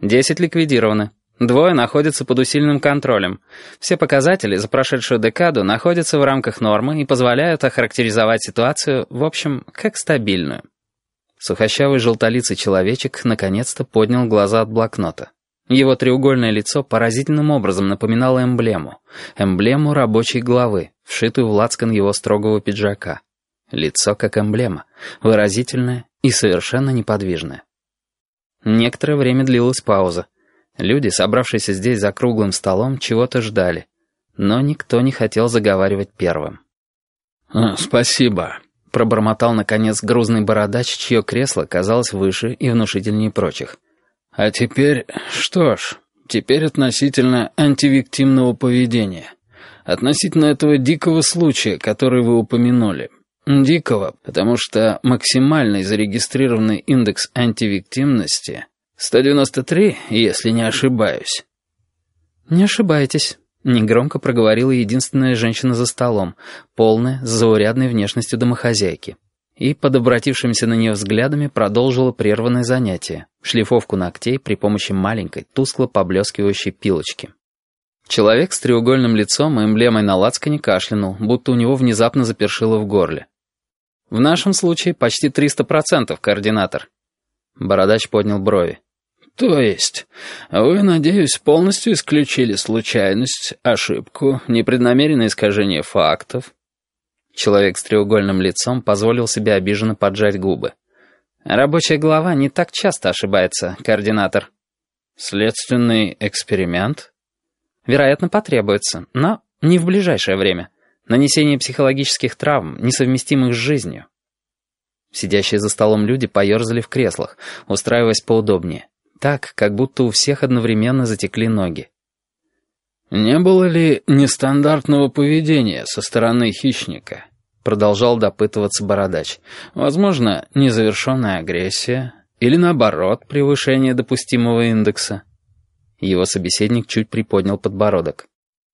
Десять ликвидированы. Двое находятся под усиленным контролем. Все показатели за прошедшую декаду находятся в рамках нормы и позволяют охарактеризовать ситуацию, в общем, как стабильную. Сухощавый желтолицый человечек наконец-то поднял глаза от блокнота. Его треугольное лицо поразительным образом напоминало эмблему. Эмблему рабочей главы, вшитую в лацкан его строгого пиджака. Лицо как эмблема, выразительное и совершенно неподвижное. Некоторое время длилась пауза. Люди, собравшиеся здесь за круглым столом, чего-то ждали. Но никто не хотел заговаривать первым. «А, «Спасибо», — пробормотал, наконец, грузный бородач, чье кресло казалось выше и внушительнее прочих. «А теперь, что ж, теперь относительно антивиктимного поведения. Относительно этого дикого случая, который вы упомянули. Дикого, потому что максимальный зарегистрированный индекс антивиктимности 193, если не ошибаюсь. «Не ошибаетесь», — негромко проговорила единственная женщина за столом, полная, с заурядной внешностью домохозяйки. И, под обратившимися на нее взглядами, продолжила прерванное занятие — шлифовку ногтей при помощи маленькой, тускло поблескивающей пилочки. Человек с треугольным лицом и эмблемой на лацкане кашлянул, будто у него внезапно запершило в горле. В нашем случае почти 300% координатор. Бородач поднял брови. То есть, вы, надеюсь, полностью исключили случайность, ошибку, непреднамеренное искажение фактов? Человек с треугольным лицом позволил себе обиженно поджать губы. Рабочая голова не так часто ошибается, координатор. Следственный эксперимент? Вероятно, потребуется, но не в ближайшее время. Нанесение психологических травм, несовместимых с жизнью. Сидящие за столом люди поерзали в креслах, устраиваясь поудобнее. Так, как будто у всех одновременно затекли ноги. «Не было ли нестандартного поведения со стороны хищника?» Продолжал допытываться Бородач. «Возможно, незавершенная агрессия или, наоборот, превышение допустимого индекса?» Его собеседник чуть приподнял подбородок.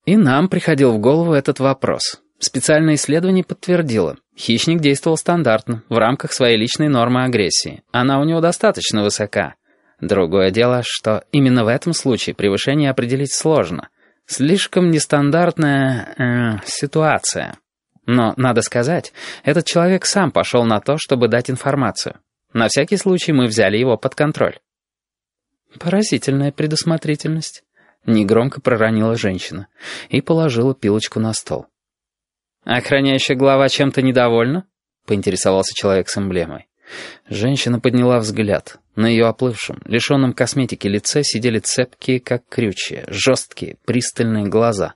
И нам приходил в голову этот вопрос. Специальное исследование подтвердило, хищник действовал стандартно, в рамках своей личной нормы агрессии. Она у него достаточно высока. Другое дело, что именно в этом случае превышение определить сложно. Слишком нестандартная э, ситуация. Но, надо сказать, этот человек сам пошел на то, чтобы дать информацию. На всякий случай мы взяли его под контроль. Поразительная предусмотрительность. Негромко проронила женщина и положила пилочку на стол. «Охраняющая глава чем-то недовольна?» — поинтересовался человек с эмблемой. Женщина подняла взгляд. На ее оплывшем, лишенном косметики лице сидели цепкие, как крючья, жесткие, пристальные глаза.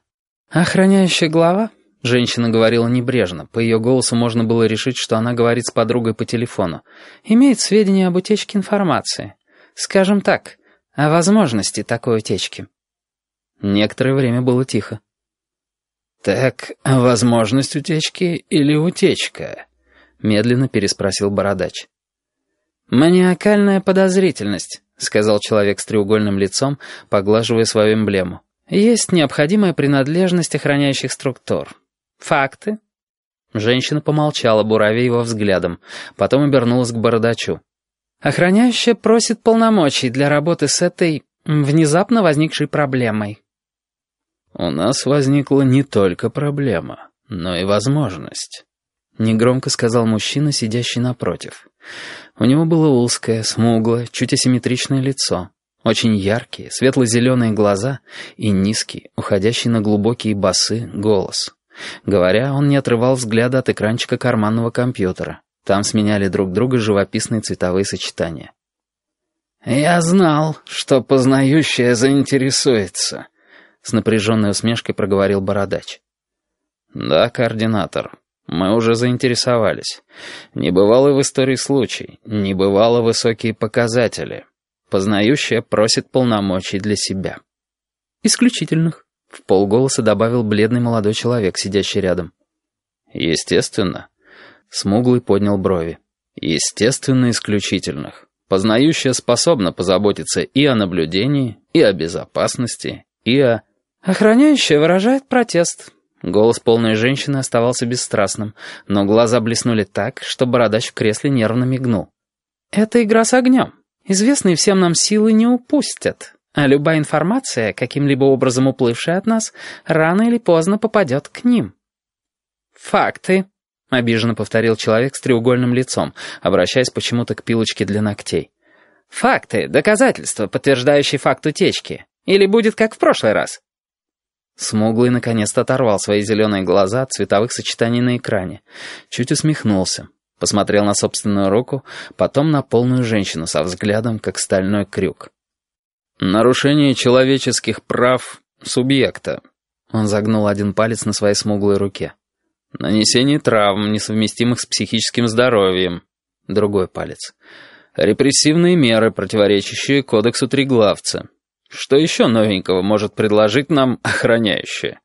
«Охраняющая глава?» — женщина говорила небрежно. По ее голосу можно было решить, что она говорит с подругой по телефону. «Имеет сведения об утечке информации. Скажем так, о возможности такой утечки». Некоторое время было тихо. «Так, возможность утечки или утечка?» — медленно переспросил Бородач. «Маниакальная подозрительность», — сказал человек с треугольным лицом, поглаживая свою эмблему. «Есть необходимая принадлежность охраняющих структур. Факты?» Женщина помолчала, буравя его взглядом, потом обернулась к Бородачу. «Охраняющая просит полномочий для работы с этой внезапно возникшей проблемой». «У нас возникла не только проблема, но и возможность», — негромко сказал мужчина, сидящий напротив. У него было узкое, смуглое, чуть асимметричное лицо, очень яркие, светло-зеленые глаза и низкий, уходящий на глубокие басы, голос. Говоря, он не отрывал взгляда от экранчика карманного компьютера. Там сменяли друг друга живописные цветовые сочетания. «Я знал, что познающая заинтересуется», с напряженной усмешкой проговорил Бородач. «Да, координатор, мы уже заинтересовались. Небывалый в истории случай, небывало высокие показатели. Познающая просит полномочий для себя». «Исключительных», — в полголоса добавил бледный молодой человек, сидящий рядом. «Естественно». Смуглый поднял брови. «Естественно, исключительных. Познающая способна позаботиться и о наблюдении, и о безопасности, и о...» «Охраняющая выражает протест». Голос полной женщины оставался бесстрастным, но глаза блеснули так, что бородач в кресле нервно мигнул. «Это игра с огнем. Известные всем нам силы не упустят, а любая информация, каким-либо образом уплывшая от нас, рано или поздно попадет к ним. «Факты», — обиженно повторил человек с треугольным лицом, обращаясь почему-то к пилочке для ногтей. «Факты, доказательства, подтверждающие факт утечки. Или будет как в прошлый раз?» Смуглый наконец-то оторвал свои зеленые глаза от цветовых сочетаний на экране. Чуть усмехнулся. Посмотрел на собственную руку, потом на полную женщину со взглядом, как стальной крюк. «Нарушение человеческих прав субъекта». Он загнул один палец на своей смуглой руке. «Нанесение травм, несовместимых с психическим здоровьем». Другой палец. «Репрессивные меры, противоречащие кодексу Триглавца». Что еще новенького может предложить нам охраняющая?»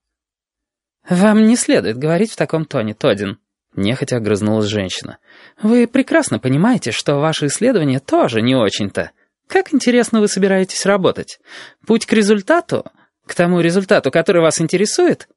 «Вам не следует говорить в таком тоне, Тодин», — нехотя огрызнулась женщина. «Вы прекрасно понимаете, что ваши исследования тоже не очень-то. Как интересно вы собираетесь работать? Путь к результату, к тому результату, который вас интересует,